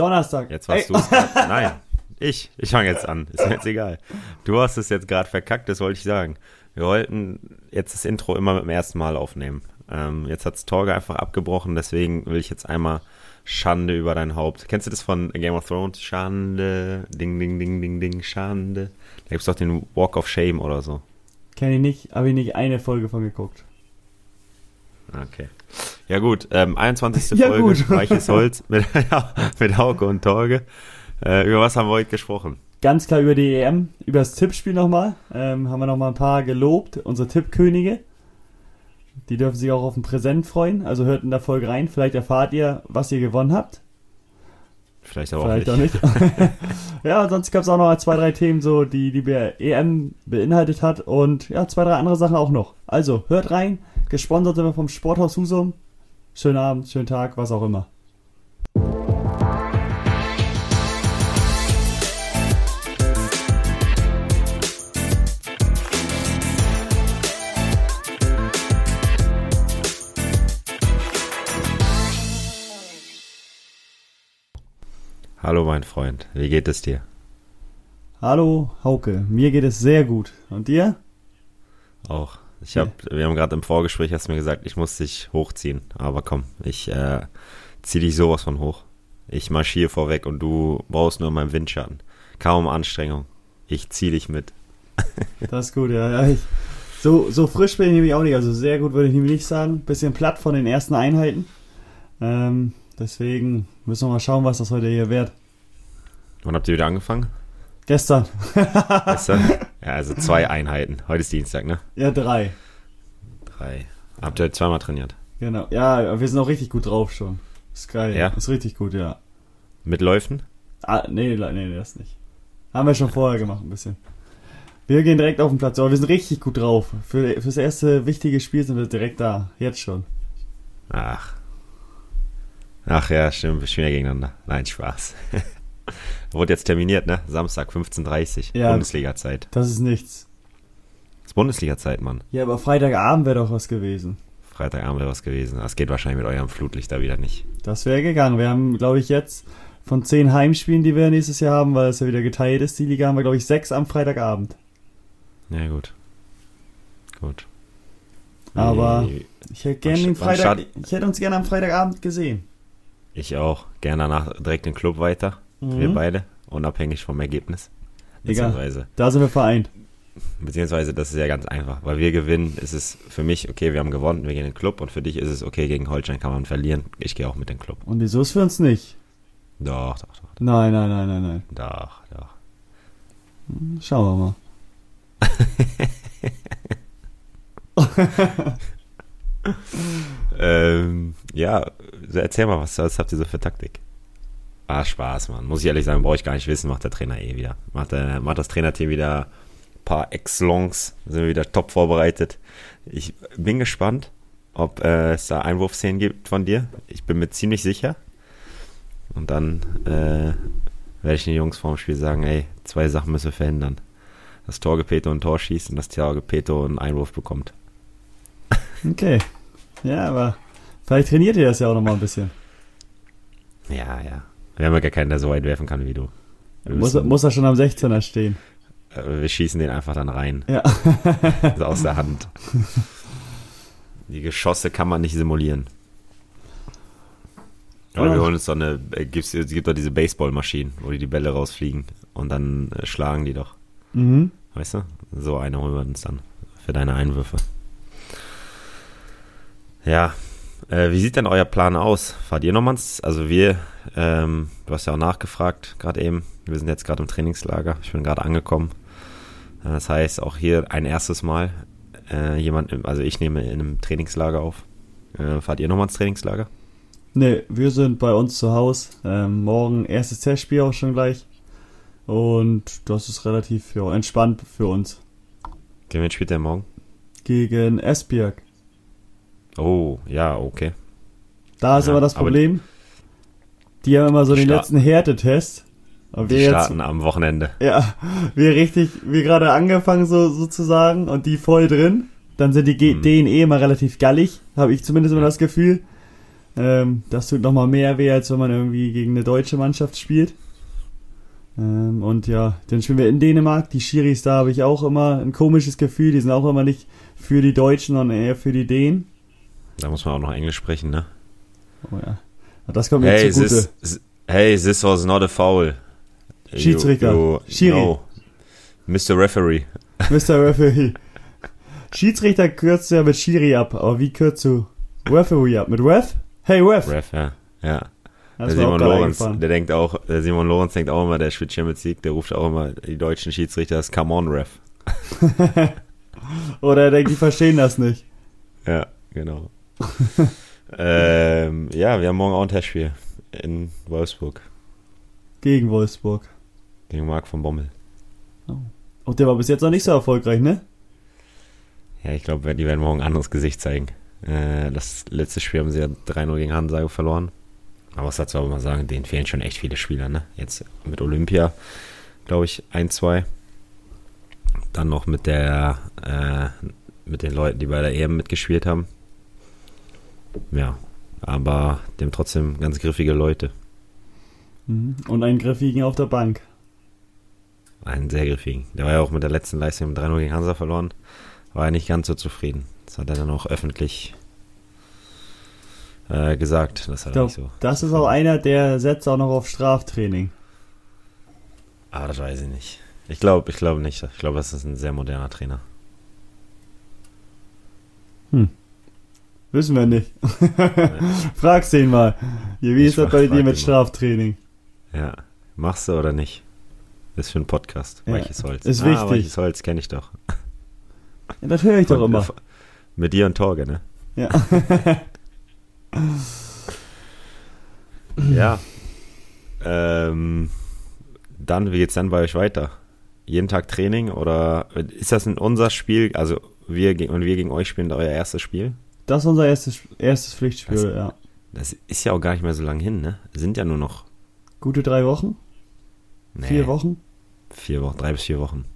Donnerstag. Jetzt warst du es. Nein, ich. Ich fange jetzt an. Ist mir jetzt egal. Du hast es jetzt gerade verkackt, das wollte ich sagen. Wir wollten jetzt das Intro immer mit dem ersten Mal aufnehmen. Ähm, jetzt hat's Torge einfach abgebrochen, deswegen will ich jetzt einmal Schande über dein Haupt. Kennst du das von Game of Thrones? Schande, ding, ding, ding, ding, ding, Schande. Da gibt's doch den Walk of Shame oder so. Kenn ich nicht, habe ich nicht eine Folge von geguckt. Okay. Ja gut, ähm, 21. Ja, Folge, gut. Weiches Holz mit, mit Hauke und Torge. Äh, über was haben wir heute gesprochen? Ganz klar über die EM, über das Tippspiel nochmal. Ähm, haben wir nochmal ein paar gelobt, unsere Tippkönige. Die dürfen sich auch auf ein Präsent freuen. Also hört in der Folge rein. Vielleicht erfahrt ihr, was ihr gewonnen habt. Vielleicht aber Vielleicht auch auch nicht. nicht. ja, sonst gab es auch noch zwei, drei Themen, so die die EM beinhaltet hat. Und ja, zwei, drei andere Sachen auch noch. Also hört rein. Gesponsert sind wir vom Sporthaus Husum. Schönen Abend, schönen Tag, was auch immer. Hallo mein Freund, wie geht es dir? Hallo, Hauke. Mir geht es sehr gut. Und dir? Auch. Ich hab, wir haben gerade im Vorgespräch hast du mir gesagt, ich muss dich hochziehen. Aber komm, ich äh, zieh dich sowas von hoch. Ich marschiere vorweg und du brauchst nur meinen Windschatten. Kaum Anstrengung. Ich zieh dich mit. Das ist gut, ja. ja ich, so, so frisch bin ich nämlich auch nicht. Also sehr gut würde ich nämlich nicht sagen. Bisschen platt von den ersten Einheiten. Ähm, deswegen müssen wir mal schauen, was das heute hier wird. Wann habt ihr wieder angefangen? Gestern. Gestern? ja, also zwei Einheiten. Heute ist Dienstag, ne? Ja, drei. Drei. Habt ihr zweimal trainiert? Genau. Ja, wir sind auch richtig gut drauf schon. Ist geil. Ja? Ist richtig gut, ja. Mit Läufen? Ah, nee, nee, nee, das nicht. Haben wir schon vorher gemacht, ein bisschen. Wir gehen direkt auf den Platz, aber wir sind richtig gut drauf. Für, fürs erste wichtige Spiel sind wir direkt da. Jetzt schon. Ach. Ach ja, stimmt, wir spielen ja gegeneinander. Nein, Spaß. Wurde jetzt terminiert, ne? Samstag, 15.30 Ja. Bundesliga-Zeit. Das ist nichts. Das ist Bundesliga-Zeit, Mann. Ja, aber Freitagabend wäre doch was gewesen. Freitagabend wäre was gewesen. Das geht wahrscheinlich mit eurem Flutlicht da wieder nicht. Das wäre gegangen. Wir haben, glaube ich, jetzt von zehn Heimspielen, die wir nächstes Jahr haben, weil es ja wieder geteilt ist, die Liga, haben wir, glaube ich, sechs am Freitagabend. Ja, gut. Gut. Aber Wie- ich hätte gerne den Freitag, ich hätte uns gerne am Freitagabend gesehen. Ich auch. Gerne danach direkt den Club weiter. Wir Mhm. beide. Unabhängig vom Ergebnis. Egal. Beziehungsweise, Da sind wir vereint. beziehungsweise, das ist ja ganz einfach. Weil wir gewinnen, ist es für mich, okay, wir haben gewonnen, wir gehen in den Club. Und für dich ist es, okay, gegen Holstein kann man verlieren. Ich gehe auch mit dem Club. Und wieso ist für uns nicht? Doch, doch, doch. Nein, nein, nein, nein, nein. Doch, doch. Schauen wir mal. Ähm, ja, erzähl mal, was, was habt ihr so für Taktik? Ah, Spaß, Mann. Muss ich ehrlich sagen, brauche ich gar nicht wissen, macht der Trainer eh wieder. Macht, der, macht das Trainerteam wieder paar Excellence, sind wir wieder top vorbereitet. Ich bin gespannt, ob äh, es da Einwurfszenen gibt von dir. Ich bin mir ziemlich sicher. Und dann äh, werde ich den Jungs vorm Spiel sagen, ey, zwei Sachen müssen wir verhindern. Das Torgepeto ein Tor schießt und das Torgepeto einen Einwurf bekommt. Okay. Ja, aber vielleicht trainiert ihr das ja auch noch mal ein bisschen. Ja, ja. Wir haben ja gar keinen, der so weit werfen kann wie du. Muss, muss er schon am 16er stehen. äh, wir schießen den einfach dann rein. Ja. So aus der Hand. Die Geschosse kann man nicht simulieren. Oder wir holen uns so eine, äh, es gibt doch diese Baseballmaschinen, wo die die Bälle rausfliegen und dann äh, schlagen die doch. Mhm. Weißt du? So eine holen wir uns dann für deine Einwürfe. Ja, äh, wie sieht denn euer Plan aus? Fahrt ihr nochmal ins, also wir, ähm, du hast ja auch nachgefragt, gerade eben, wir sind jetzt gerade im Trainingslager, ich bin gerade angekommen. Äh, das heißt, auch hier ein erstes Mal, äh, jemand, also ich nehme in einem Trainingslager auf. Äh, fahrt ihr nochmal ins Trainingslager? Ne, wir sind bei uns zu Hause. Ähm, morgen erstes Testspiel auch schon gleich. Und das ist relativ ja, entspannt für uns. Gegen wen spielt der morgen? Gegen Esbjerg. Oh, ja, okay. Da ist Ja, aber das aber Problem. Die haben immer so den starten- letzten Härtetest. Und Die wir jetzt, starten am Wochenende. ja, wir richtig, wir gerade angefangen so sozusagen und die voll drin. Dann sind die G Mhm. eh immer relativ gallig, habe ich zumindest immer das Gefühl. Ähm, das tut nochmal mehr weh, als wenn man irgendwie gegen eine deutsche Mannschaft spielt. Ähm, und ja, dann spielen wir in Dänemark. Die Schiris, da habe ich auch immer ein komisches Gefühl. Die sind auch immer nicht für die Deutschen, sondern eher für die Dänen. Da muss man auch noch Englisch sprechen, ne? Oh ja. Das kommt mir Hey, zugute. this, hey, this was not a foul. Schiedsrichter. You, you, Schiri. No. Mr. Referee. Mr. Referee. Schiedsrichter kürzt ja mit Schiri ab, aber wie kürzt du Referee ab? Mit Ref? Hey Ref! Ref, ja. Ja. Das der Simon Lorenz, der denkt auch, der Simon Lorenz denkt auch immer, der spielt Champions League, der ruft auch immer die deutschen Schiedsrichter das Come on Ref. Oder er denkt, die verstehen das nicht. Ja, genau. ähm, ja, wir haben morgen auch ein Testspiel in Wolfsburg Gegen Wolfsburg. gegen Marc von Bommel. Und der war bis jetzt noch nicht so erfolgreich, ne? Ja, ich glaube, die werden morgen ein anderes Gesicht zeigen. Äh, das letzte Spiel haben sie ja 3-0 gegen Hansa verloren. Aber was dazu aber mal sagen, denen fehlen schon echt viele Spieler, ne? Jetzt mit Olympia, glaube ich, ein, zwei. Dann noch mit der, äh, mit den Leuten, die bei der EM mitgespielt haben. Ja, aber dem trotzdem ganz griffige Leute. Mhm. Und einen Griffigen auf der Bank. Einen sehr griffigen. Der war ja auch mit der letzten Leistung mit 3-0 gegen Hansa verloren. War er nicht ganz so zufrieden. Das hat er dann auch öffentlich äh, gesagt. Das hat er nicht so. das ist auch einer, der setzt auch noch auf Straftraining. Aber das weiß ich nicht. Ich glaube, ich glaube nicht. Ich glaube, das ist ein sehr moderner Trainer. Wissen wir nicht. Frag's den mal. Wie ist das bei dir mit. Straftraining? Ja. Machst du oder nicht? Das ist für einen Podcast. Ja, Weiches Holz. ist ah, wichtig. Weiches Holz kenne ich doch. Ja, das höre ich doch immer. Mit dir und Torge, ne? Ja. Ja. Ähm, dann, wie geht's dann bei euch weiter? Jeden Tag Training oder ist das in unser Spiel? Also wir gegen, und wir gegen euch spielen euer erstes Spiel? Das ist unser erstes, erstes Pflichtspiel, Das- ja. Das ist ja auch gar nicht mehr so lange hin, ne? Sind ja nur noch Gute drei Wochen? nee, Vier Wochen? Vier Wochen, drei bis vier Wochen.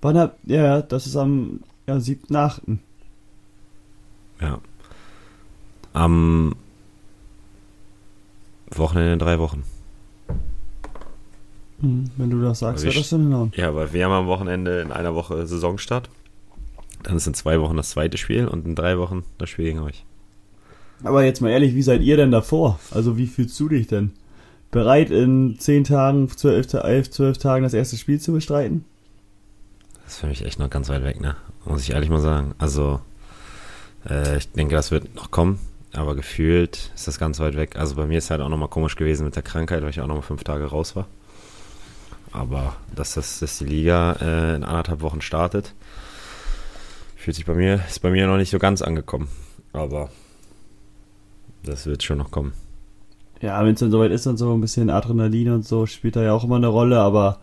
Wann hab, ja, das ist am ja, 7.8. Ja. Am Wochenende in drei Wochen. Hm, Wenn du das sagst, ich- das dann hinhauen. Ja, weil wir haben am Wochenende in einer Woche Saisonstart. Dann ist in zwei Wochen das zweite Spiel und in drei Wochen das Spiel gegen euch. Aber jetzt mal ehrlich, wie seid ihr denn davor? Also wie fühlst du dich denn? Bereit in 10 Tagen, 12, 11, 12 Tagen das erste Spiel zu bestreiten? Das ist für mich echt noch ganz weit weg, ne? Muss ich ehrlich mal sagen. Also, äh, ich denke, das wird noch kommen, aber gefühlt ist das ganz weit weg. Also bei mir ist halt auch nochmal komisch gewesen mit der Krankheit, weil ich auch nochmal fünf Tage raus war. Aber dass, das, dass die Liga äh, in anderthalb Wochen startet, fühlt sich bei mir, ist bei mir noch nicht so ganz angekommen. Aber das wird schon noch kommen. Ja, wenn es dann soweit ist und so ein bisschen Adrenalin und so spielt da ja auch immer eine Rolle, aber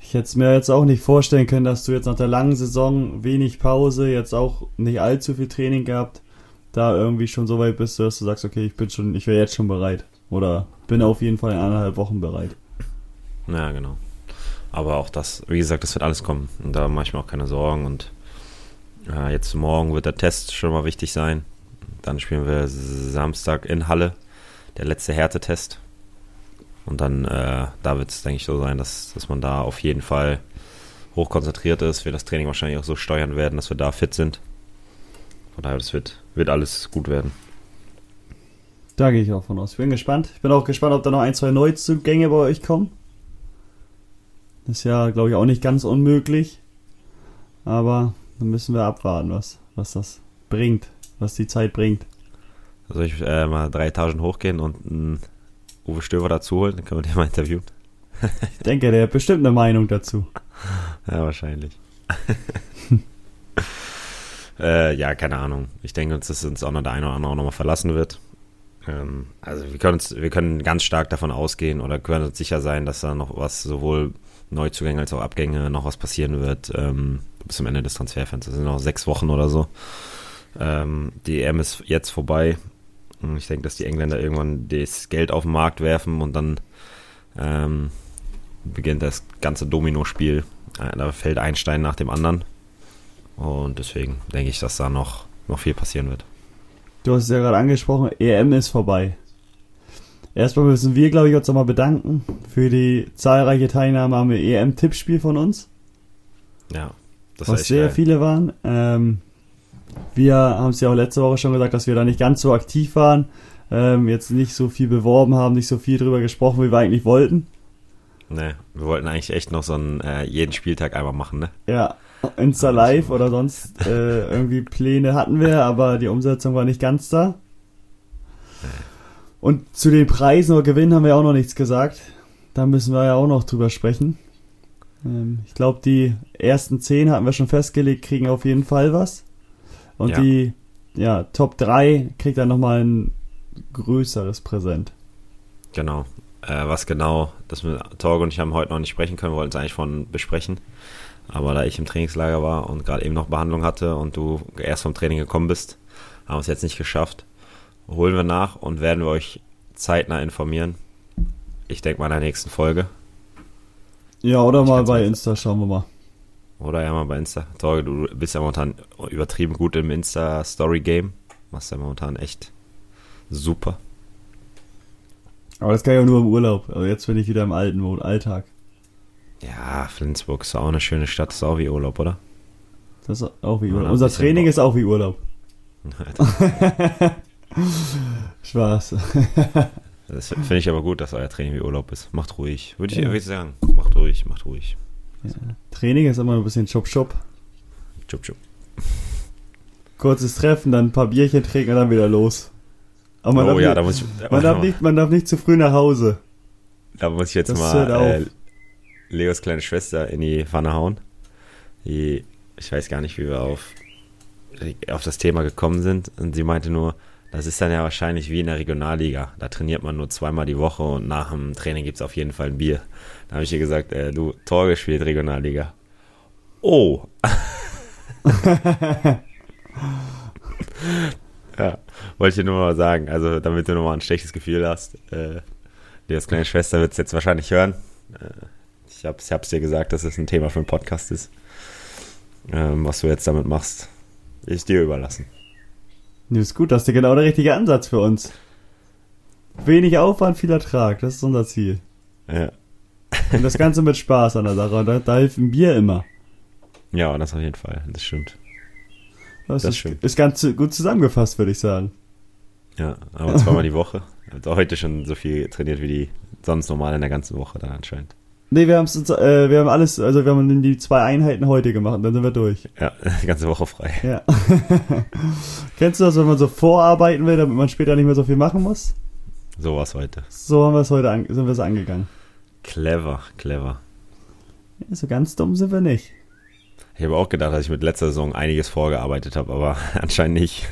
ich hätte es mir jetzt auch nicht vorstellen können, dass du jetzt nach der langen Saison wenig Pause, jetzt auch nicht allzu viel Training gehabt, da irgendwie schon so weit bist, dass du sagst, okay, ich bin schon, ich wäre jetzt schon bereit. Oder bin auf jeden Fall in anderthalb Wochen bereit. Ja, genau. Aber auch das, wie gesagt, das wird alles kommen. Und da mache ich mir auch keine Sorgen. Und äh, jetzt morgen wird der Test schon mal wichtig sein. Dann spielen wir Samstag in Halle, der letzte Härtetest. Und dann, äh, da wird es, denke ich, so sein, dass, dass man da auf jeden Fall hoch konzentriert ist. Wir das Training wahrscheinlich auch so steuern werden, dass wir da fit sind. Von daher, das wird, wird alles gut werden. Da gehe ich auch von aus. Ich bin gespannt. Ich bin auch gespannt, ob da noch ein, zwei Neuzugänge bei euch kommen. Das ist ja, glaube ich, auch nicht ganz unmöglich. Aber dann müssen wir abwarten, was, was das bringt, was die Zeit bringt. Soll ich äh, mal drei Etagen hochgehen und einen Uwe Stöver dazu holen? Dann können wir den mal interviewen. Ich denke, der hat bestimmt eine Meinung dazu. Ja, wahrscheinlich. äh, ja, keine Ahnung. Ich denke uns, dass uns auch noch der eine oder andere auch nochmal verlassen wird. Ähm, also wir können, uns, wir können ganz stark davon ausgehen oder können uns sicher sein, dass da noch was, sowohl Neuzugänge als auch Abgänge, noch was passieren wird ähm, bis zum Ende des Transferfensters. Das sind noch sechs Wochen oder so. Ähm, die EM ist jetzt vorbei. Ich denke, dass die Engländer irgendwann das Geld auf den Markt werfen und dann ähm, beginnt das ganze Domino-Spiel. Äh, Da fällt ein Stein nach dem anderen. Und deswegen denke ich, dass da noch, noch viel passieren wird. du hast es ja gerade angesprochen, EM ist vorbei. Erstmal müssen wir, glaube ich, uns nochmal bedanken für die zahlreiche Teilnahme am EM-Tippspiel von uns. Ja, das was sehr geil. viele waren. Ähm, wir haben es ja auch letzte Woche schon gesagt, dass wir da nicht ganz so aktiv waren, ähm, jetzt nicht so viel beworben haben, nicht so viel drüber gesprochen, wie wir eigentlich wollten. Ne, wir wollten eigentlich echt noch so einen äh, jeden Spieltag einmal machen, ne? Ja, Insta Live oder sonst äh, irgendwie Pläne hatten wir, aber die Umsetzung war nicht ganz da. Und zu den Preisen oder Gewinnen haben wir auch noch nichts gesagt. Da müssen wir ja auch noch drüber sprechen. Ähm, ich glaube, die ersten zehn hatten wir schon festgelegt, kriegen auf jeden Fall was. Und ja. die ja, Top 3 kriegt dann nochmal ein größeres Präsent. Genau. Äh, was genau, das mit Torge und ich haben heute noch nicht sprechen können, wir wollten es eigentlich von besprechen. Aber da ich im Trainingslager war und gerade eben noch Behandlung hatte und du erst vom Training gekommen bist, haben wir es jetzt nicht geschafft holen wir nach und werden wir euch zeitnah informieren. Ich denke mal in der nächsten Folge. Ja, oder ich mal bei Insta, schauen wir mal. Oder ja mal bei Insta. Torge, du bist ja momentan übertrieben gut im Insta-Story-Game. Machst ja momentan echt super. Aber das kann ich auch nur im Urlaub. Also jetzt bin ich wieder im alten Alltag. Ja, Flensburg ist auch eine schöne Stadt, ist auch wie Urlaub, oder? Das ist auch wie Urlaub. Unser Training ist auch wie Urlaub. Spaß. das finde ich aber gut, dass euer Training wie Urlaub ist. Macht ruhig. Würde ich, ja. ich sagen. Macht ruhig, macht ruhig. Ja. Training ist immer ein bisschen Schub-Schub. Schub-Schub. Kurzes Treffen, dann ein paar Bierchen trinken und dann wieder los. Aber man, oh, darf, ja, nicht, da muss ich, man, darf nicht, man darf nicht zu früh nach Hause. Da muss ich jetzt das mal äh, Leos kleine Schwester in die Pfanne hauen. Die, ich weiß gar nicht, wie wir auf, auf das Thema gekommen sind. Und sie meinte nur, das ist dann ja wahrscheinlich wie in der Regionalliga. Da trainiert man nur zweimal die Woche und nach dem Training gibt es auf jeden Fall ein Bier. Da habe ich ihr gesagt, äh, du, Tor gespielt, Regionalliga. Oh. ja, wollte ich dir nur mal sagen. Also, damit du nochmal ein schlechtes Gefühl hast. Äh, Leos kleine Schwester wird es jetzt wahrscheinlich hören. Äh, ich habe es dir gesagt, dass es ein Thema für einen Podcast ist. Ähm, was du jetzt damit machst, ist dir überlassen. Nee, ist gut, das ist ja genau der richtige Ansatz für uns. Wenig Aufwand, viel Ertrag, das ist unser Ziel. Ja. Und das Ganze mit Spaß an der Sache, da, da hilft ein Bier immer. Ja, das auf jeden Fall, das stimmt. Das, das ist, stimmt. ist ganz gut zusammengefasst, würde ich sagen. Ja, aber zweimal die Woche. Ich habe heute schon so viel trainiert wie die sonst normal in der ganzen Woche dann anscheinend. Nee, wir, haben's, äh, wir haben alles, also wir haben die zwei Einheiten heute gemacht, dann sind wir durch. Ja, die ganze Woche frei. Ja. Kennst du das, wenn man so vorarbeiten will, damit man später nicht mehr so viel machen muss? So was heute. So haben wir es heute an, sind wir es angegangen. Clever, clever. Ja, so ganz dumm sind wir nicht. Ich habe auch gedacht, dass ich mit letzter Saison einiges vorgearbeitet habe, aber anscheinend nicht.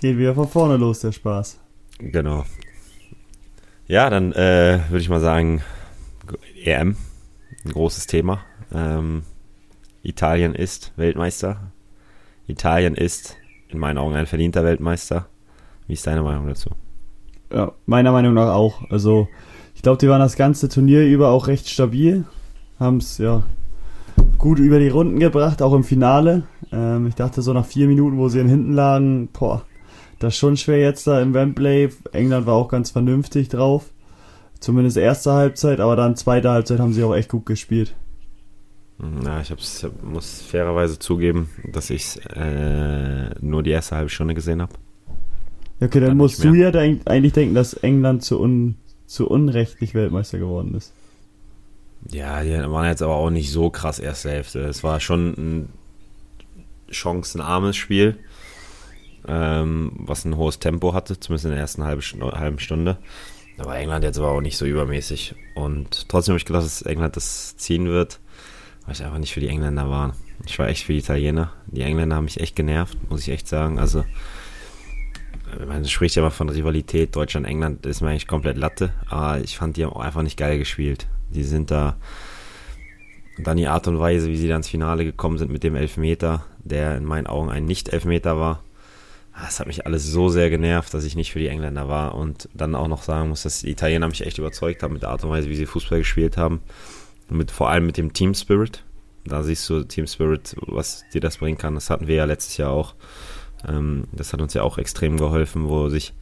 Geht wieder von vorne los, der Spaß. Genau. Ja, dann äh, würde ich mal sagen, EM, ein großes Thema. Ähm, Italien ist Weltmeister. Italien ist in meinen Augen ein verdienter Weltmeister. Wie ist deine Meinung dazu? Ja, meiner Meinung nach auch. Also, ich glaube, die waren das ganze Turnier über auch recht stabil. Haben es ja gut über die Runden gebracht, auch im Finale. Ähm, ich dachte so nach vier Minuten, wo sie in hinten lagen, boah, das ist schon schwer jetzt da im Wembley. England war auch ganz vernünftig drauf. Zumindest erste Halbzeit, aber dann zweite Halbzeit haben sie auch echt gut gespielt. Ja, ich hab's, muss fairerweise zugeben, dass ich äh, nur die erste halbe Stunde gesehen habe. Okay, dann, dann musst du ja denk, eigentlich denken, dass England zu, un, zu unrechtlich Weltmeister geworden ist. Ja, die waren jetzt aber auch nicht so krass erste Hälfte. Es war schon ein chancenarmes Spiel ähm, was ein hohes Tempo hatte, zumindest in der ersten halben, Stunde. Aber England jetzt aber auch nicht so übermäßig. Und trotzdem habe ich gedacht, dass England das ziehen wird, weil ich einfach nicht für die Engländer war. Ich war echt für die Italiener. Die Engländer haben mich echt genervt, muss ich echt sagen. Also, man spricht ja immer von Rivalität. Deutschland-England ist mir eigentlich komplett Latte. Aber ich fand, die haben auch einfach nicht geil gespielt. Die sind da. dann die Art und Weise, wie sie dann ins Finale gekommen sind mit dem Elfmeter, der in meinen Augen ein Nicht-Elfmeter war, es hat mich alles so sehr genervt, dass ich nicht für die Engländer war und dann auch noch sagen muss, dass die Italiener mich echt überzeugt haben mit der Art und Weise, wie sie Fußball gespielt haben. Mit, vor allem mit dem Team Spirit. da siehst du Team Spirit, was dir das bringen kann. Das hatten wir ja letztes Jahr auch. Ähm, das hat uns ja auch extrem geholfen, wo sich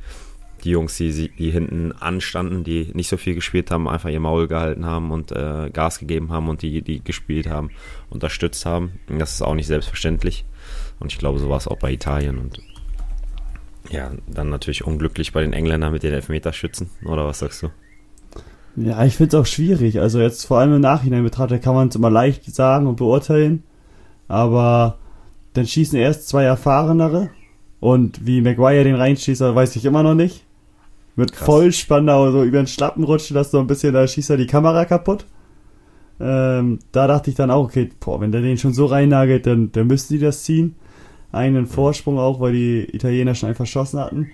die Jungs, die, die hinten anstanden, die nicht so viel gespielt haben, einfach ihr Maul gehalten haben und äh, Gas gegeben haben und die, die gespielt haben, unterstützt haben. Das ist auch nicht selbstverständlich. Und ich glaube, so war es auch bei Italien. Und ja, dann natürlich unglücklich bei den Engländern mit den Elfmeterschützen, oder was sagst du? Ja, ich finde es auch schwierig. Also jetzt vor allem im Nachhinein betrachtet kann man es immer leicht sagen und beurteilen. Aber dann schießen erst zwei Erfahrenere. Und wie Maguire den reinschießt, weiß ich immer noch nicht. Mit Krass. Vollspann da so über den Schlappen rutschen, dass so ein bisschen, da schießt er die Kamera kaputt. Ähm, da dachte ich dann auch, okay, boah, wenn der den schon so reinnagelt, dann, dann müssten die das ziehen. Einen Vorsprung auch, weil die Italiener schon einen verschossen hatten.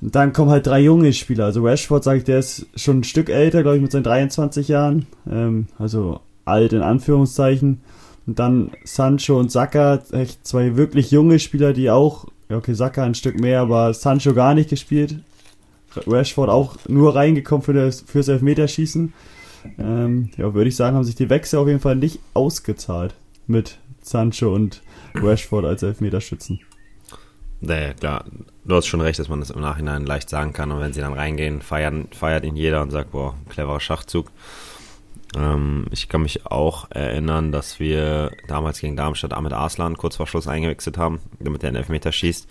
Und dann kommen halt drei junge Spieler. Also Rashford, sage ich, der ist schon ein Stück älter, glaube ich, mit seinen 23 Jahren. Ähm, also alt in Anführungszeichen. Und dann Sancho und Saka, echt zwei wirklich junge Spieler, die auch, ja okay, Saka ein Stück mehr, aber Sancho gar nicht gespielt. Rashford auch nur reingekommen für das, fürs Elfmeterschießen. Ähm, ja, würde ich sagen, haben sich die Wechsel auf jeden Fall nicht ausgezahlt mit Sancho und Rashford als Elfmeterschützen. Nee, klar, du hast schon recht, dass man das im Nachhinein leicht sagen kann. Und wenn sie dann reingehen, feiern, feiert ihn jeder und sagt, boah, cleverer Schachzug. Ähm, ich kann mich auch erinnern, dass wir damals gegen Darmstadt Ahmed Arslan kurz vor Schluss eingewechselt haben, damit er einen Elfmeter schießt.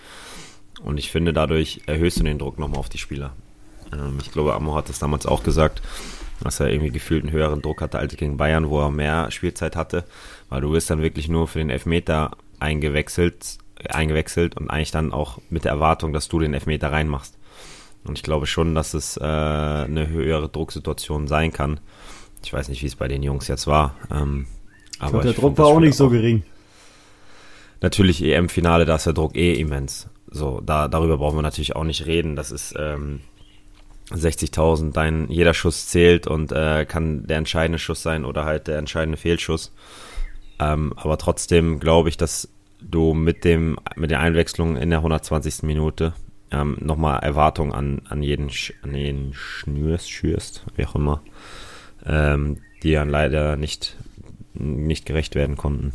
Und ich finde, dadurch erhöhst du den Druck nochmal auf die Spieler. Ähm, ich glaube, Amo hat das damals auch gesagt, dass er irgendwie gefühlt einen höheren Druck hatte als gegen Bayern, wo er mehr Spielzeit hatte, weil du wirst dann wirklich nur für den Elfmeter eingewechselt, eingewechselt und eigentlich dann auch mit der Erwartung, dass du den Elfmeter reinmachst. Und ich glaube schon, dass es äh, eine höhere Drucksituation sein kann. Ich weiß nicht, wie es bei den Jungs jetzt war. Ähm, aber glaub, der Druck war auch nicht so gering. Natürlich EM-Finale, da ist der Druck eh immens. So, da, darüber brauchen wir natürlich auch nicht reden. Das ist ähm, 60.000, dein jeder Schuss zählt und äh, kann der entscheidende Schuss sein oder halt der entscheidende Fehlschuss. Ähm, aber trotzdem glaube ich, dass du mit dem mit der Einwechslung in der 120. Minute ähm, nochmal Erwartungen an, an jeden an jeden schnürst, schürst, wie auch immer, ähm, die dann leider nicht nicht gerecht werden konnten.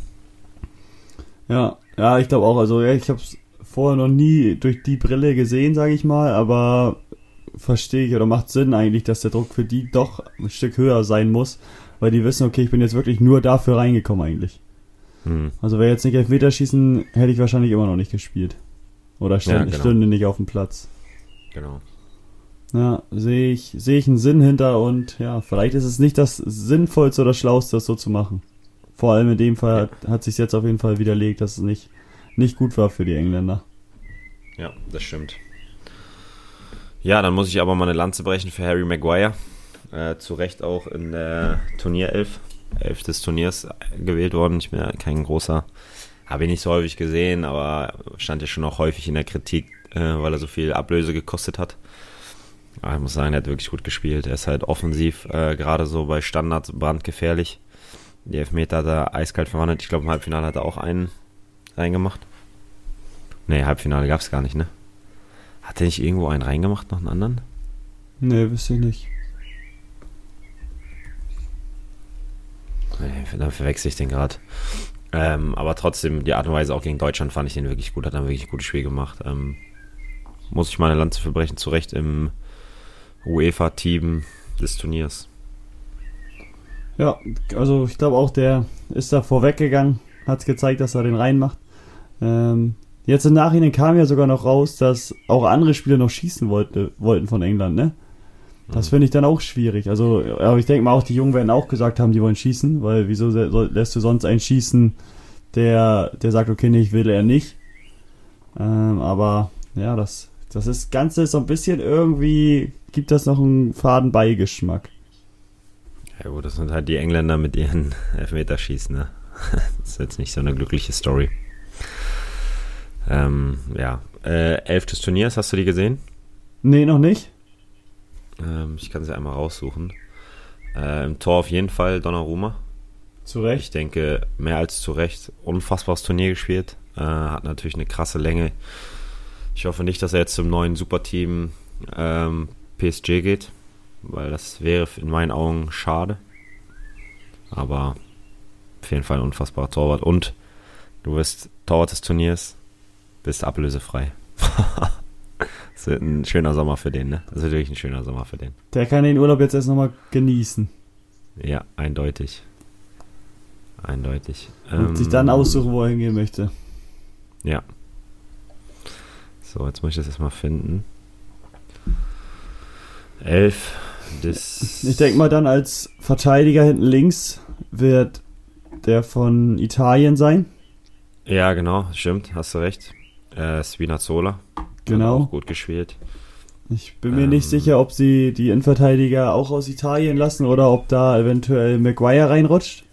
Ja, ja, ich glaube auch. Also ja, ich habe es vorher noch nie durch die Brille gesehen, sage ich mal, aber verstehe ich oder macht Sinn eigentlich, dass der Druck für die doch ein Stück höher sein muss, weil die wissen, okay, ich bin jetzt wirklich nur dafür reingekommen eigentlich. Hm. Also wäre jetzt nicht Elfmeterschießen, hätte ich wahrscheinlich immer noch nicht gespielt. Oder stünde, ja, genau. stünde nicht auf dem Platz. Genau. Ja, sehe ich, sehe ich einen Sinn hinter und ja, vielleicht ist es nicht das Sinnvollste oder Schlauste, das so zu machen. Vor allem in dem Fall ja. hat, hat sich jetzt auf jeden Fall widerlegt, dass es nicht, nicht gut war für die Engländer. Ja, das stimmt. Ja, dann muss ich aber mal eine Lanze brechen für Harry Maguire. Äh, zu Recht auch in der Turnierelf, elf des Turniers gewählt worden. Ich bin ja kein großer, habe ich nicht so häufig gesehen, aber stand ja schon auch häufig in der Kritik, äh, weil er so viel Ablöse gekostet hat. Aber ich muss sagen, er hat wirklich gut gespielt. Er ist halt offensiv, äh, gerade so bei Standards brandgefährlich. Die Elfmeter hat er eiskalt verwandelt. Ich glaube, im Halbfinale hat er auch einen reingemacht. Nee, Halbfinale gab es gar nicht, ne? Hat er nicht irgendwo einen reingemacht, noch einen anderen? Nee, wüsste ich nicht. Dann verwechsel ich den gerade. Ähm, aber trotzdem, die Art und Weise auch gegen Deutschland fand ich den wirklich gut. Hat dann wirklich ein gutes Spiel gemacht. Ähm, muss ich meine Lanze verbrechen, zu Recht im UEFA-Team des Turniers. Ja, also ich glaube auch, der ist da vorweggegangen, hat gezeigt, dass er den reinmacht. Ähm, jetzt im Nachhinein kam ja sogar noch raus, dass auch andere Spieler noch schießen wollte, wollten von England, ne? Das finde ich dann auch schwierig. Also, aber ich denke mal auch, die Jungen werden auch gesagt haben, die wollen schießen, weil wieso lässt du sonst einen schießen, der, der sagt, okay, nee, ich will er nicht. Ähm, aber ja, das, das ist Ganze ist so ein bisschen irgendwie, gibt das noch einen faden Beigeschmack. Ja gut, das sind halt die Engländer mit ihren Elfmeterschießen, ne? Das ist jetzt nicht so eine glückliche Story. Ähm, ja. Äh, elf des Turniers, hast du die gesehen? Nee, noch nicht. Ähm, ich kann sie einmal raussuchen. Äh, Im Tor auf jeden Fall Donnarumma. Zu Recht. Ich denke, mehr als zu Recht. Unfassbares Turnier gespielt. Äh, hat natürlich eine krasse Länge. Ich hoffe nicht, dass er jetzt zum neuen Superteam ähm, PSG geht, weil das wäre in meinen Augen schade. Aber auf jeden Fall ein unfassbarer Torwart. Und du wirst Torwart des Turniers, bist ablösefrei. das wird ein schöner Sommer für den, ne? Das wird wirklich ein schöner Sommer für den. Der kann den Urlaub jetzt erst nochmal genießen. Ja, eindeutig. Eindeutig. Und sich dann aussuchen, wo er hingehen möchte. Ja. So, jetzt muss ich das erstmal finden. Elf des. Ich denke mal dann als Verteidiger hinten links wird der von Italien sein. Ja, genau, stimmt, hast du recht. Äh, Spinazzola. Genau. Auch gut gespielt. Ich bin mir Ähm. nicht sicher, ob sie die Innenverteidiger auch aus Italien lassen oder ob da eventuell Maguire reinrutscht.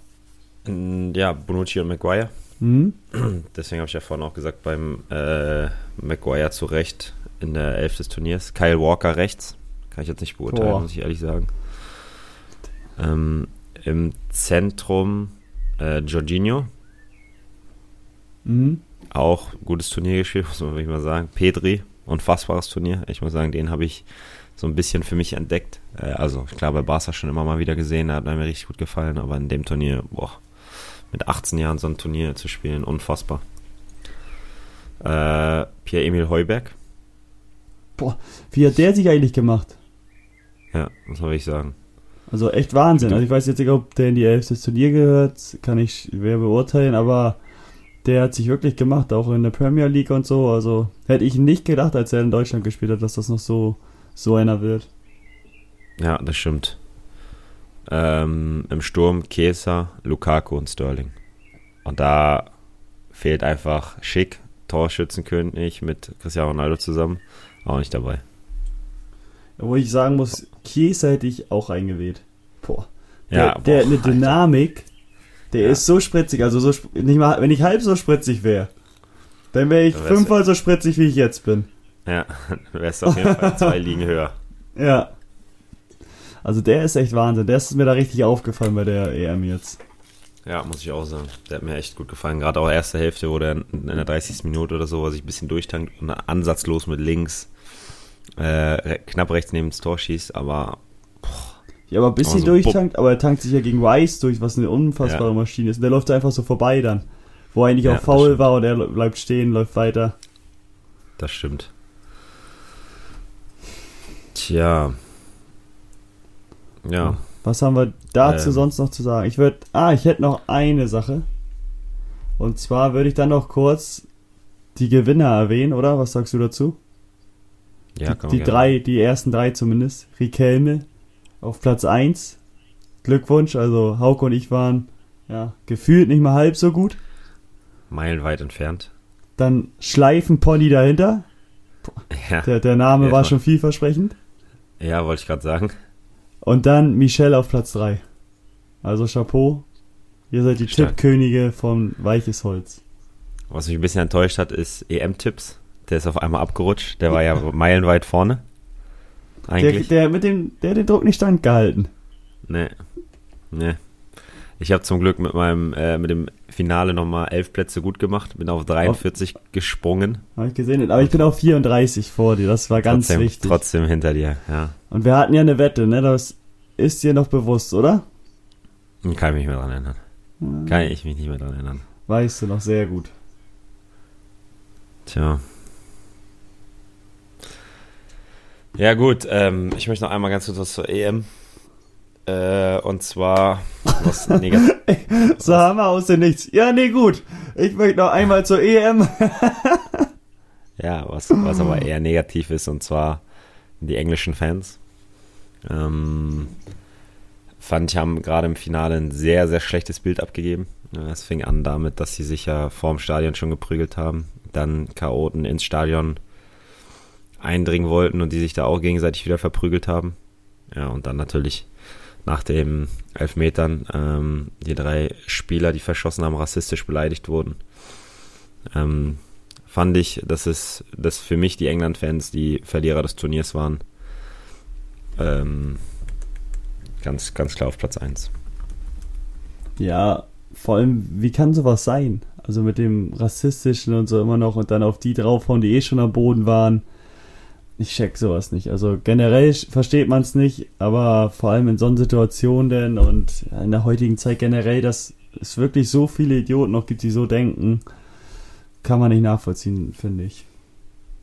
Mm, Ja, Bonucci und Maguire. Hm? Deswegen habe ich ja vorhin auch gesagt, beim äh, Maguire zu Recht in der Elf des Turniers. Kyle Walker rechts. Kann ich jetzt nicht beurteilen, Boah. muss ich ehrlich sagen. Ähm, Im Zentrum äh, Jorginho. Mhm. Auch gutes Turnier gespielt, muss man wirklich mal sagen. Pedri, unfassbares Turnier. Ich muss sagen, den habe ich so ein bisschen für mich entdeckt. Äh, also klar, bei Barca schon immer mal wieder gesehen, da hat mir richtig gut gefallen, aber in dem Turnier, boah, mit 18 Jahren so ein Turnier zu spielen, unfassbar. Äh, Pierre-Emil Heuberg, Wie hat der sich eigentlich gemacht? ja, muss man wirklich sagen. Also echt Wahnsinn. Also ich weiß jetzt nicht, ob der in die Elf des Turnier gehört, kann ich schwer beurteilen, aber der hat sich wirklich gemacht, auch in der Premier League und so. Also hätte ich nicht gedacht, als er in Deutschland gespielt hat, dass das noch so, so einer wird. Ja, das stimmt. Ähm, Im Sturm Chiesa, Lukaku und Sterling. Und da fehlt einfach Schick, Torschützenkönig mit Cristiano Ronaldo zusammen. Auch nicht dabei. Wo ich sagen muss, Chiesa hätte ich auch eingewählt. Boah. Der, Ja, der hat boah, eine Alter. Der Ja. ist so spritzig, also so nicht mal, wenn ich halb so spritzig wäre, dann wäre ich fünfmal so spritzig, wie ich jetzt bin. Ja, du wärst auf jeden Fall zwei Ligen höher. Ja. Also der ist echt Wahnsinn. Der ist mir da richtig aufgefallen bei der EM jetzt. Ja, muss ich auch sagen. Der hat mir echt gut gefallen. Gerade auch erste Hälfte, wo der in der 30. Minute oder so, wo er sich ein bisschen durchtankt und ansatzlos mit links äh, knapp rechts neben das Tor schießt, aber Ja, aber ein bisschen Also, durchtankt, aber er tankt sich ja gegen Rice durch, was eine unfassbare Ja. Maschine ist. Und der läuft einfach so vorbei dann. Wo er eigentlich Ja, auch faul war und er bleibt stehen, läuft weiter. das stimmt. Tja. Ja. Was haben wir dazu Ähm. sonst noch zu sagen? Ich würde, ah, ich hätte noch eine Sache. Und zwar würde ich dann noch kurz die Gewinner erwähnen, oder? Was sagst du dazu? Ja, die die drei, die ersten drei zumindest. Riquelme auf Platz 1. Glückwunsch, also Hauke und ich waren ja gefühlt nicht mal halb so gut. Meilenweit entfernt. Dann Schleifenpony dahinter. Ja, Der, der Name Ja, war schon vielversprechend. ja wollte ich gerade sagen. Und dann Michelle auf Platz 3. Also Chapeau. Ihr seid die Stark. Tippkönige von Weiches Holz. Was mich ein bisschen enttäuscht hat, ist EM-Tipps. Der ist auf einmal abgerutscht. Der war ja meilenweit vorne. Der, Eigentlich. der mit dem, der hat den Druck nicht standgehalten. Nee. Nee. Ich habe zum Glück mit meinem, äh, mit dem Finale nochmal elf Plätze gut gemacht, bin auf 43 gesprungen. Habe ich gesehen. Aber ich bin auf 34 vor dir. Das war ganz trotzdem, wichtig. Trotzdem hinter dir, ja. Und wir hatten ja eine Wette, ne? Das ist dir noch bewusst, oder? Kann ich mich nicht mehr dran erinnern. Kann ich mich nicht mehr dran erinnern. Weißt du noch sehr gut. Tja. Ja gut, ähm, ich möchte noch einmal ganz kurz was zur EM. Äh, und zwar was negativ. So haben wir aus dem Nichts. Ja, nee, gut. Ich möchte noch einmal zur EM. Ja, was, was aber eher negativ ist, und zwar die englischen Fans. Ähm, fand ich, haben gerade im Finale ein sehr, sehr schlechtes Bild abgegeben. Es fing an damit, dass sie sich ja vorm Stadion schon geprügelt haben, dann Chaoten ins Stadion eindringen wollten und die sich da auch gegenseitig wieder verprügelt haben. Ja, und dann natürlich nach dem Elfmetern ähm, die drei Spieler, die verschossen haben, rassistisch beleidigt wurden. Ähm, fand ich, dass es, dass für mich die England-Fans die Verlierer des Turniers waren. Ähm, ganz, ganz klar auf Platz 1. Ja, vor allem, wie kann sowas sein? Also mit dem Rassistischen und so immer noch und dann auf die draufhauen, die eh schon am Boden waren. Ich check sowas nicht. Also generell versteht man es nicht, aber vor allem in so einer Situation denn und in der heutigen Zeit generell, dass es wirklich so viele Idioten noch gibt, die so denken, kann man nicht nachvollziehen, finde ich.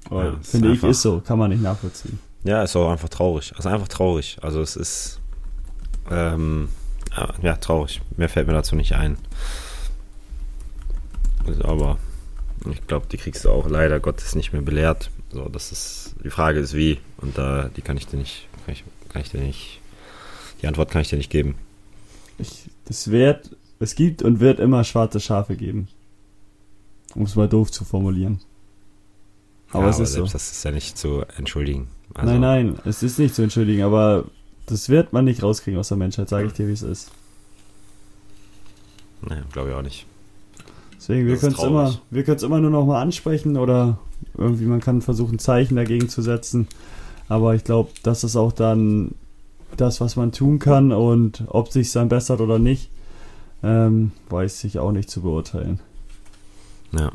Ja, finde ich, einfach- ist so, kann man nicht nachvollziehen. Ja, ist auch einfach traurig. Also einfach traurig. Also es ist ähm, ja traurig. Mehr fällt mir dazu nicht ein. Also, aber ich glaube, die kriegst du auch leider Gottes nicht mehr belehrt. So, das ist die Frage ist wie und da die kann ich dir nicht kann ich, kann ich dir nicht die Antwort kann ich dir nicht geben. Ich, das wird, es gibt und wird immer schwarze Schafe geben. Um es mal doof zu formulieren. Aber ja, es aber ist so. das ist ja nicht zu entschuldigen. Also, Nein, nein, es ist nicht zu entschuldigen, aber das wird man nicht rauskriegen aus der Menschheit, sage ich dir, wie es ist. Nee, glaube ich auch nicht. Deswegen, wir können es immer, traurig. wir können es immer nur noch mal ansprechen oder irgendwie man kann versuchen, Zeichen dagegen zu setzen. Aber ich glaube, das ist auch dann das, was man tun kann und ob sich dann bessert oder nicht, ähm, weiß ich auch nicht zu beurteilen. Ja.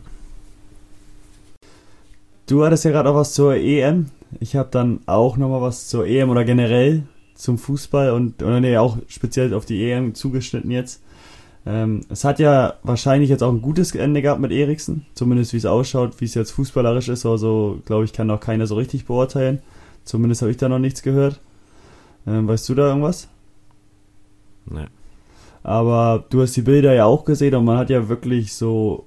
Du hattest ja gerade auch was zur EM. Ich habe dann auch noch mal was zur EM oder generell zum Fußball und oder nee, auch speziell auf die EM zugeschnitten jetzt. Ähm, es hat ja wahrscheinlich jetzt auch ein gutes Ende gehabt mit Eriksen, zumindest wie es ausschaut, wie es jetzt fußballerisch ist, also glaube ich, kann auch keiner so richtig beurteilen. Zumindest habe ich da noch nichts gehört. Ähm, weißt du da irgendwas? Nee. Aber du hast die Bilder ja auch gesehen und man hat ja wirklich so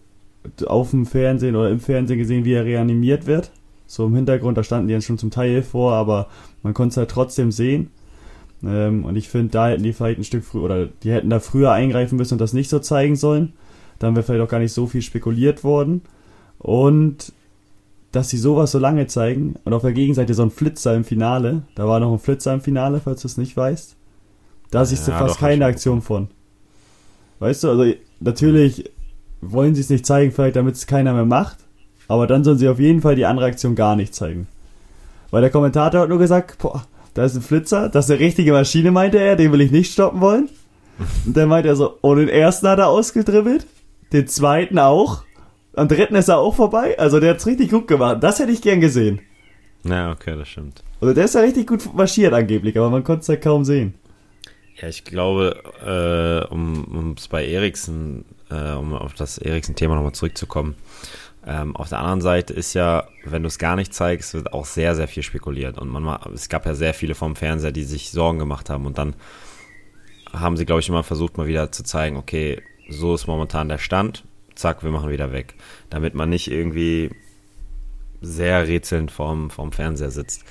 auf dem Fernsehen oder im Fernsehen gesehen, wie er reanimiert wird. So im Hintergrund, da standen die dann schon zum Teil vor, aber man konnte es halt trotzdem sehen. Ähm, und ich finde, da hätten die vielleicht ein Stück früher, oder die hätten da früher eingreifen müssen und das nicht so zeigen sollen. Dann wäre vielleicht auch gar nicht so viel spekuliert worden. Und dass sie sowas so lange zeigen und auf der Gegenseite so ein Flitzer im Finale, da war noch ein Flitzer im Finale, falls du es nicht weißt. Da siehst du Ja, fast doch, keine Aktion von. Weißt du, also natürlich wollen sie es nicht zeigen, vielleicht damit es keiner mehr macht, aber dann sollen sie auf jeden Fall die andere Aktion gar nicht zeigen. Weil der Kommentator hat nur gesagt, boah, da ist ein Flitzer, das ist eine richtige Maschine, meinte er, den will ich nicht stoppen wollen. Und dann meinte er so, und den ersten hat er ausgedribbelt, den zweiten auch, am dritten ist er auch vorbei, also der hat's richtig gut gemacht. Das hätte ich gern gesehen. Ja, okay, das stimmt. Also der ist ja richtig gut marschiert angeblich, aber man konnte es ja kaum sehen. Ja, ich glaube, äh, um es bei Eriksen, äh, um auf das Eriksen-Thema nochmal zurückzukommen, ähm, auf der anderen Seite ist ja, wenn du es gar nicht zeigst, wird auch sehr, sehr viel spekuliert. Und man, ma- es gab ja sehr viele vom Fernseher, die sich Sorgen gemacht haben. Und dann haben sie, glaube ich, immer versucht, mal wieder zu zeigen, okay, so ist momentan der Stand, zack, wir machen wieder weg. Damit man nicht irgendwie sehr rätselnd vorm, vorm Fernseher sitzt.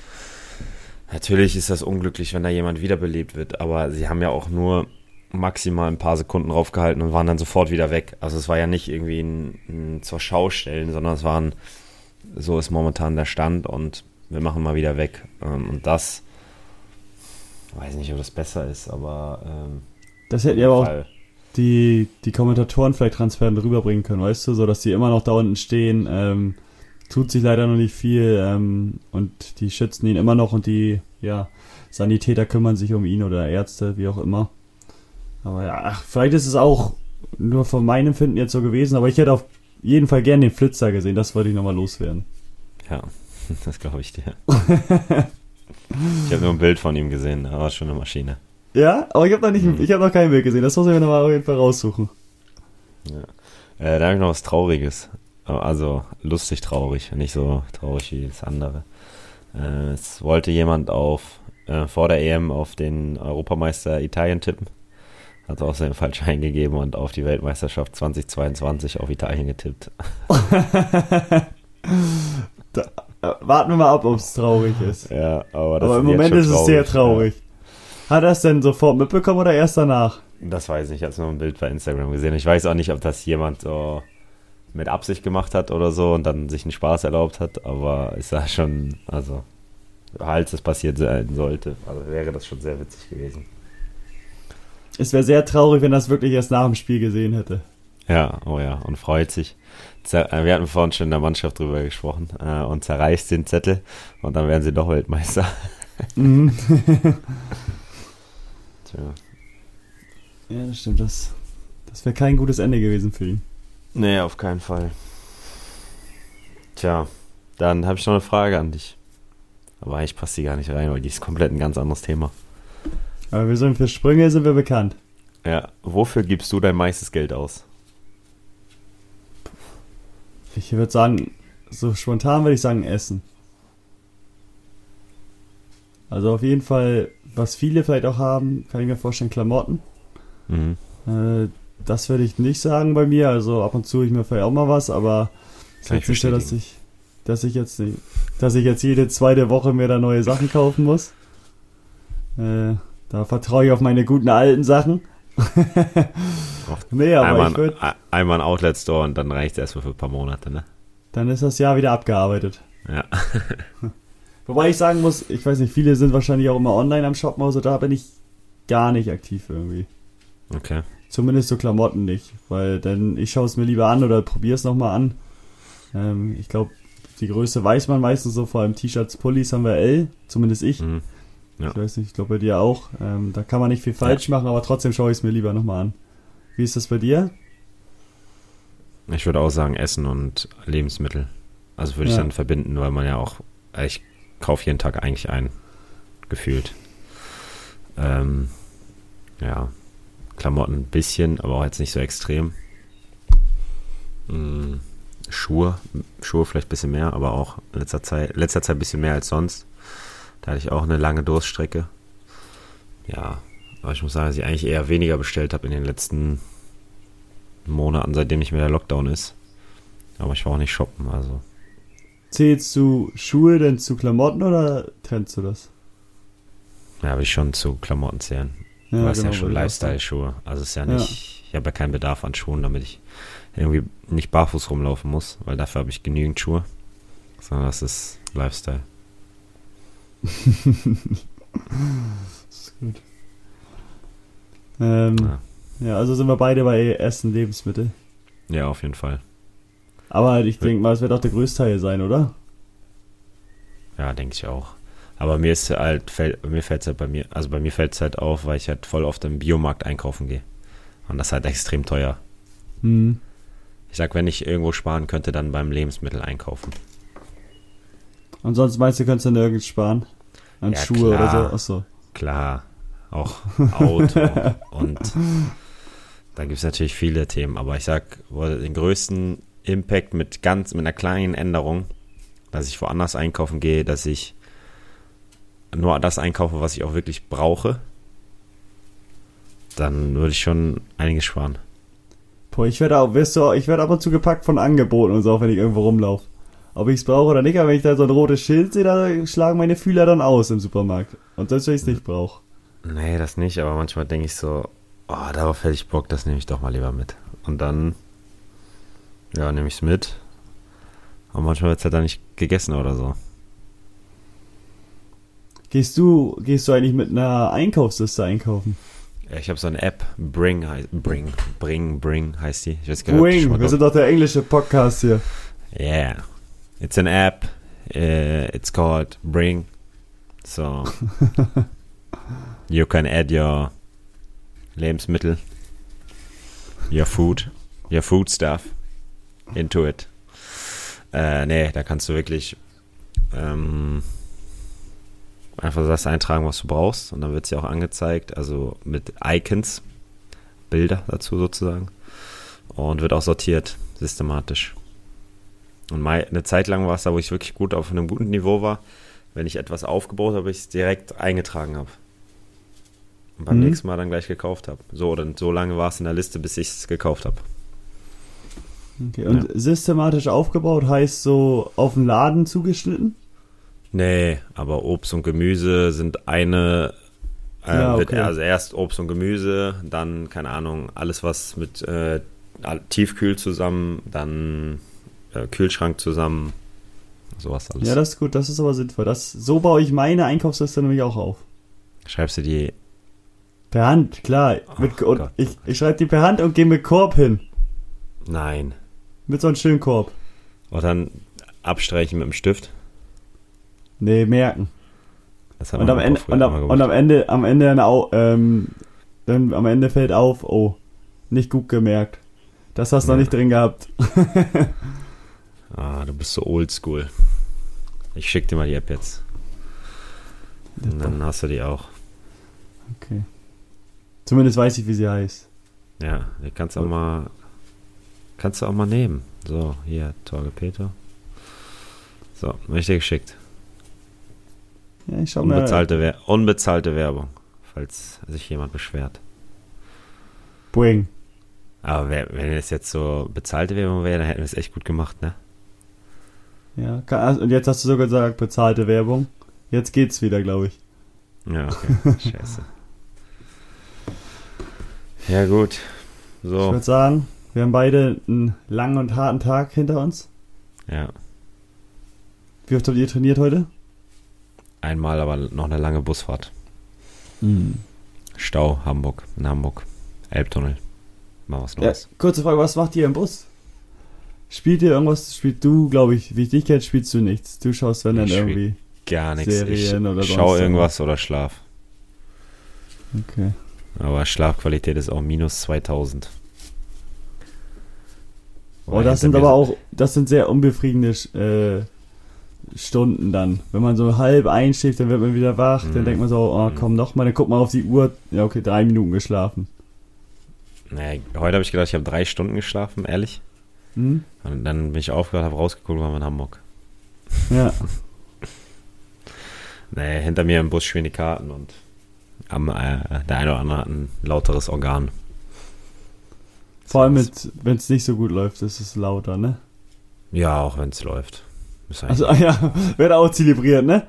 Natürlich ist das unglücklich, wenn da jemand wiederbelebt wird, aber sie haben ja auch nur maximal ein paar Sekunden draufgehalten und waren dann sofort wieder weg. Also es war ja nicht irgendwie ein, ein zur Schau stellen, sondern es waren, so ist momentan der Stand und wir machen mal wieder weg. Ähm, und das, weiß nicht, ob das besser ist, aber ähm, Das hätten ja auch die, die Kommentatoren vielleicht transparent rüberbringen können, weißt du, so dass die immer noch da unten stehen. Ähm, tut sich leider noch nicht viel ähm, und die schützen ihn immer noch und die ja, Sanitäter kümmern sich um ihn oder Ärzte, wie auch immer. Aber ja, ach, vielleicht ist es auch nur von meinem Empfinden jetzt so gewesen, aber ich hätte auf jeden Fall gern den Flitzer gesehen, das wollte ich nochmal loswerden. Ja, das glaube ich dir. ich habe nur ein Bild von ihm gesehen, aber schon eine Maschine. Ja, aber ich habe noch nicht, Mhm. ich habe noch kein Bild gesehen, das muss ich mir nochmal auf jeden Fall raussuchen. Äh, da habe ich noch was Trauriges. Also lustig traurig, nicht so traurig wie das andere. Äh, es wollte jemand auf äh, vor der EM auf den Europameister Italien tippen. Hat außerdem falsch eingegeben und auf die Weltmeisterschaft 2022 auf Italien getippt. Äh, warten wir mal ab, ob es traurig ist. Ja, aber das Aber im Moment ist es sehr traurig. Hat er es denn sofort mitbekommen oder erst danach? Ja, das weiß ich nicht, ich habe nur ein Bild bei Instagram gesehen. Ich weiß auch nicht, ob das jemand so mit Absicht gemacht hat oder so und dann sich einen Spaß erlaubt hat, aber es sah schon, also, als es passiert sein sollte, also wäre das schon sehr witzig gewesen. Es wäre sehr traurig, wenn er es wirklich erst nach dem Spiel gesehen hätte. Ja, oh ja, und freut sich. Äh, wir hatten vorhin schon in der Mannschaft drüber gesprochen äh, und zerreißt den Zettel und dann werden sie doch Weltmeister. Mhm. Tja. Ja, das stimmt. Das, das wäre kein gutes Ende gewesen für ihn. Nee, auf keinen Fall. Tja, dann habe ich noch eine Frage an dich. Aber eigentlich passt die gar nicht rein, weil die ist komplett ein ganz anderes Thema. Aber wir sind für Sprünge sind wir bekannt. Ja, wofür gibst du dein meistes Geld aus? Ich würde sagen, so spontan würde ich sagen Essen. Also auf jeden Fall, was viele vielleicht auch haben, kann ich mir vorstellen, Klamotten. Mhm. Äh, das würde ich nicht sagen bei mir. Also ab und zu ich mir vielleicht auch mal was, aber ich nicht so, dass ich, dass ich jetzt nicht, dass ich jetzt jede zweite Woche mir da neue Sachen kaufen muss. Äh, da vertraue ich auf meine guten alten Sachen. Nee, aber einmal, ich würde, ein- einmal ein Outlet-Store und dann reicht es erstmal für ein paar Monate, ne? dann ist das Jahr wieder abgearbeitet. Ja. Wobei ich sagen muss, ich weiß nicht, viele sind wahrscheinlich auch immer online am Shoppen, also da bin ich gar nicht aktiv irgendwie. Okay. Zumindest so Klamotten nicht, weil dann ich schaue es mir lieber an oder probiere es nochmal an. Ähm, ich glaube, die Größe weiß man meistens so, vor allem T-Shirts, Pullis haben wir L, zumindest ich. Mhm. Ja. Ich weiß nicht, ich glaube bei dir auch. Ähm, da kann man nicht viel falsch machen, aber trotzdem schaue ich es mir lieber nochmal an. Wie ist das bei dir? Ich würde auch sagen Essen und Lebensmittel. Also würde ich Ja. dann verbinden, weil man ja auch, ich kaufe jeden Tag eigentlich ein, gefühlt. Ähm, ja, Klamotten ein bisschen, aber auch jetzt nicht so extrem. Mm, Schuhe, Schuhe vielleicht ein bisschen mehr, aber auch in letzter Zeit, letzter Zeit ein bisschen mehr als sonst. Da hatte ich auch eine lange Durststrecke. Ja, aber ich muss sagen, dass ich eigentlich eher weniger bestellt habe in den letzten Monaten, seitdem nicht mehr der Lockdown ist. Aber ich war auch nicht shoppen, also. Zählst du Schuhe denn zu Klamotten oder trennst du das? Ja, will ich schon zu Klamotten zählen. Ja, Aber es ist ja genau, schon. Lifestyle-Schuhe. Also es ist ja Ja. nicht, ich habe ja keinen Bedarf an Schuhen, damit ich irgendwie nicht barfuß rumlaufen muss, weil dafür habe ich genügend Schuhe. Sondern das ist Lifestyle. Ist gut. Ähm, Ja. ja, also sind wir beide bei Essen, Lebensmittel. Ja, auf jeden Fall. Aber ich denke mal, es wird auch der größte Teil sein, oder? Ja, denke ich auch. Aber mir ist halt, fällt, mir fällt es halt bei mir, also bei mir fällt es halt auf, weil ich halt voll oft im Biomarkt einkaufen gehe. Und das ist halt extrem teuer. Hm. Ich sag, wenn ich irgendwo sparen könnte, dann beim Lebensmittel einkaufen. Und sonst meinst du, könntest du nirgends sparen? An Ja, Schuhe klar. oder so? Achso. Klar, auch Auto und da gibt es natürlich viele Themen, aber ich sag, den größten Impact mit ganz, mit einer kleinen Änderung, dass ich woanders einkaufen gehe, dass ich nur das einkaufe, was ich auch wirklich brauche, dann würde ich schon einiges sparen. Boah, ich werde auch, weißt du, ich werde ab und zu gepackt von Angeboten und so, auch wenn ich irgendwo rumlaufe. Ob ich es brauche oder nicht, aber wenn ich da so ein rotes Schild sehe, da schlagen meine Fühler dann aus im Supermarkt. Und selbst wenn ich es nicht brauche. Nee, das nicht, aber manchmal denke ich so, oh, darauf hätte ich Bock, das nehme ich doch mal lieber mit. Und dann, ja, nehme ich es mit. Aber manchmal wird es halt dann nicht gegessen oder so. Gehst du, gehst du eigentlich mit einer Einkaufsliste einkaufen? Ja, ich habe so eine App, Bring, heißt, Bring, Bring, Bring heißt die. Ich weiß gar nicht, mal wir sind doch der englische Podcast hier. Yeah. It's an app. Uh, it's called Bring. So you can add your Lebensmittel, your food, your food stuff into it. Äh, nee, da kannst du wirklich ähm, einfach das eintragen, was du brauchst und dann wird es dir auch angezeigt, also mit Icons, Bilder dazu sozusagen und wird auch sortiert, systematisch. Und mei- eine Zeit lang war es da, wo ich wirklich gut auf einem guten Niveau war. Wenn ich etwas aufgebaut habe, ich es direkt eingetragen habe. Und beim Mhm. nächsten Mal dann gleich gekauft habe. So, oder so lange war es in der Liste, bis ich es gekauft habe. Okay, und Ja. systematisch aufgebaut heißt so auf den Laden zugeschnitten? Nee, aber Obst und Gemüse sind eine. Äh, Ja, wird, okay. also erst Obst und Gemüse, dann, keine Ahnung, alles was mit äh, Tiefkühl zusammen, dann äh, Kühlschrank zusammen. Sowas alles. Ja, das ist gut, das ist aber sinnvoll. Das, so baue ich meine Einkaufsliste nämlich auch auf. Schreibst du die. Per Hand, klar. Mit, und Gott. ich ich schreibe die per Hand und gehe mit Korb hin. Nein. Mit so einem schönen Korb. Und dann abstreichen mit dem Stift. Nee, merken. Das Und am Ende, und am, und am Ende, am Ende, dann au- ähm, dann am Ende fällt auf, oh, nicht gut gemerkt. Das hast du noch Ja. nicht drin gehabt. Ah, du bist so oldschool. Ich schick dir mal die App jetzt. Und dann hast du die auch. Okay. Zumindest weiß ich, wie sie heißt. Ja, die kannst du auch mal, kannst du auch mal nehmen. So, hier, Torge Peter. So, richtig geschickt. Ja, ich schau. Unbezahlte, Wer unbezahlte Werbung, falls sich jemand beschwert. Boing. Aber wenn es jetzt so bezahlte Werbung wäre, dann hätten wir es echt gut gemacht, ne? Ja, kann, also, und jetzt hast du sogar gesagt, bezahlte Werbung. Jetzt geht's wieder, glaube ich. Ja, okay. Scheiße. Ja, gut. Ich So, würde sagen, wir haben beide einen langen und harten Tag hinter uns. ja. Wie oft habt ihr trainiert heute? Einmal aber noch eine lange Busfahrt. Mhm. Stau, Hamburg, in Hamburg. Elbtunnel. Mal was Ja, Neues. kurze Frage, was macht ihr im Bus? Spielt ihr irgendwas? Spielt du, glaube ich, wie ich dich kenne, spielst du nichts. Du schaust, wenn dann Ich irgendwie. Gar nichts. Ich Serien oder sonst schau was. irgendwas oder schlaf. Okay. Aber Schlafqualität ist auch minus 2000. Oh, das sind aber auch, das sind sehr unbefriedigende äh, Stunden dann. Wenn man so halb einschläft, dann wird man wieder wach, dann Mhm. denkt man so, oh komm noch mal, dann guckt man auf die Uhr, ja okay, drei Minuten geschlafen. Nee, heute habe ich gedacht, ich habe drei Stunden geschlafen, ehrlich. Hm? Und dann bin ich aufgehört, habe rausgeguckt, waren wir in Hamburg. Ja. Nee, hinter mir im Bus schwingen die Karten und am, äh, der eine oder andere hat ein lauteres Organ. Vor allem, wenn es nicht so gut läuft, ist es lauter, ne? Ja, auch wenn es läuft. Also, ah ja, wird auch zelebriert, ne?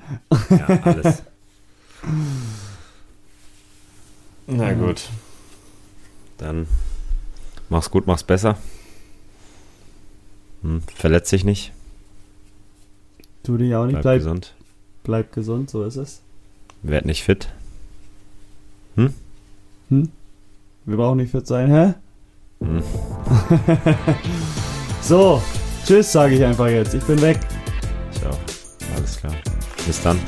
ja, alles. Na gut. Dann mach's gut, mach's besser. Hm, verletz dich nicht. Tu dich auch nicht, Bleib, bleib, gesund. bleib gesund, so ist es. Werd nicht fit. Hm? Wir brauchen nicht fit sein, hä? Hm. So, tschüss, sage ich einfach jetzt. Ich bin weg. Ich auch. Alles klar. Bis dann.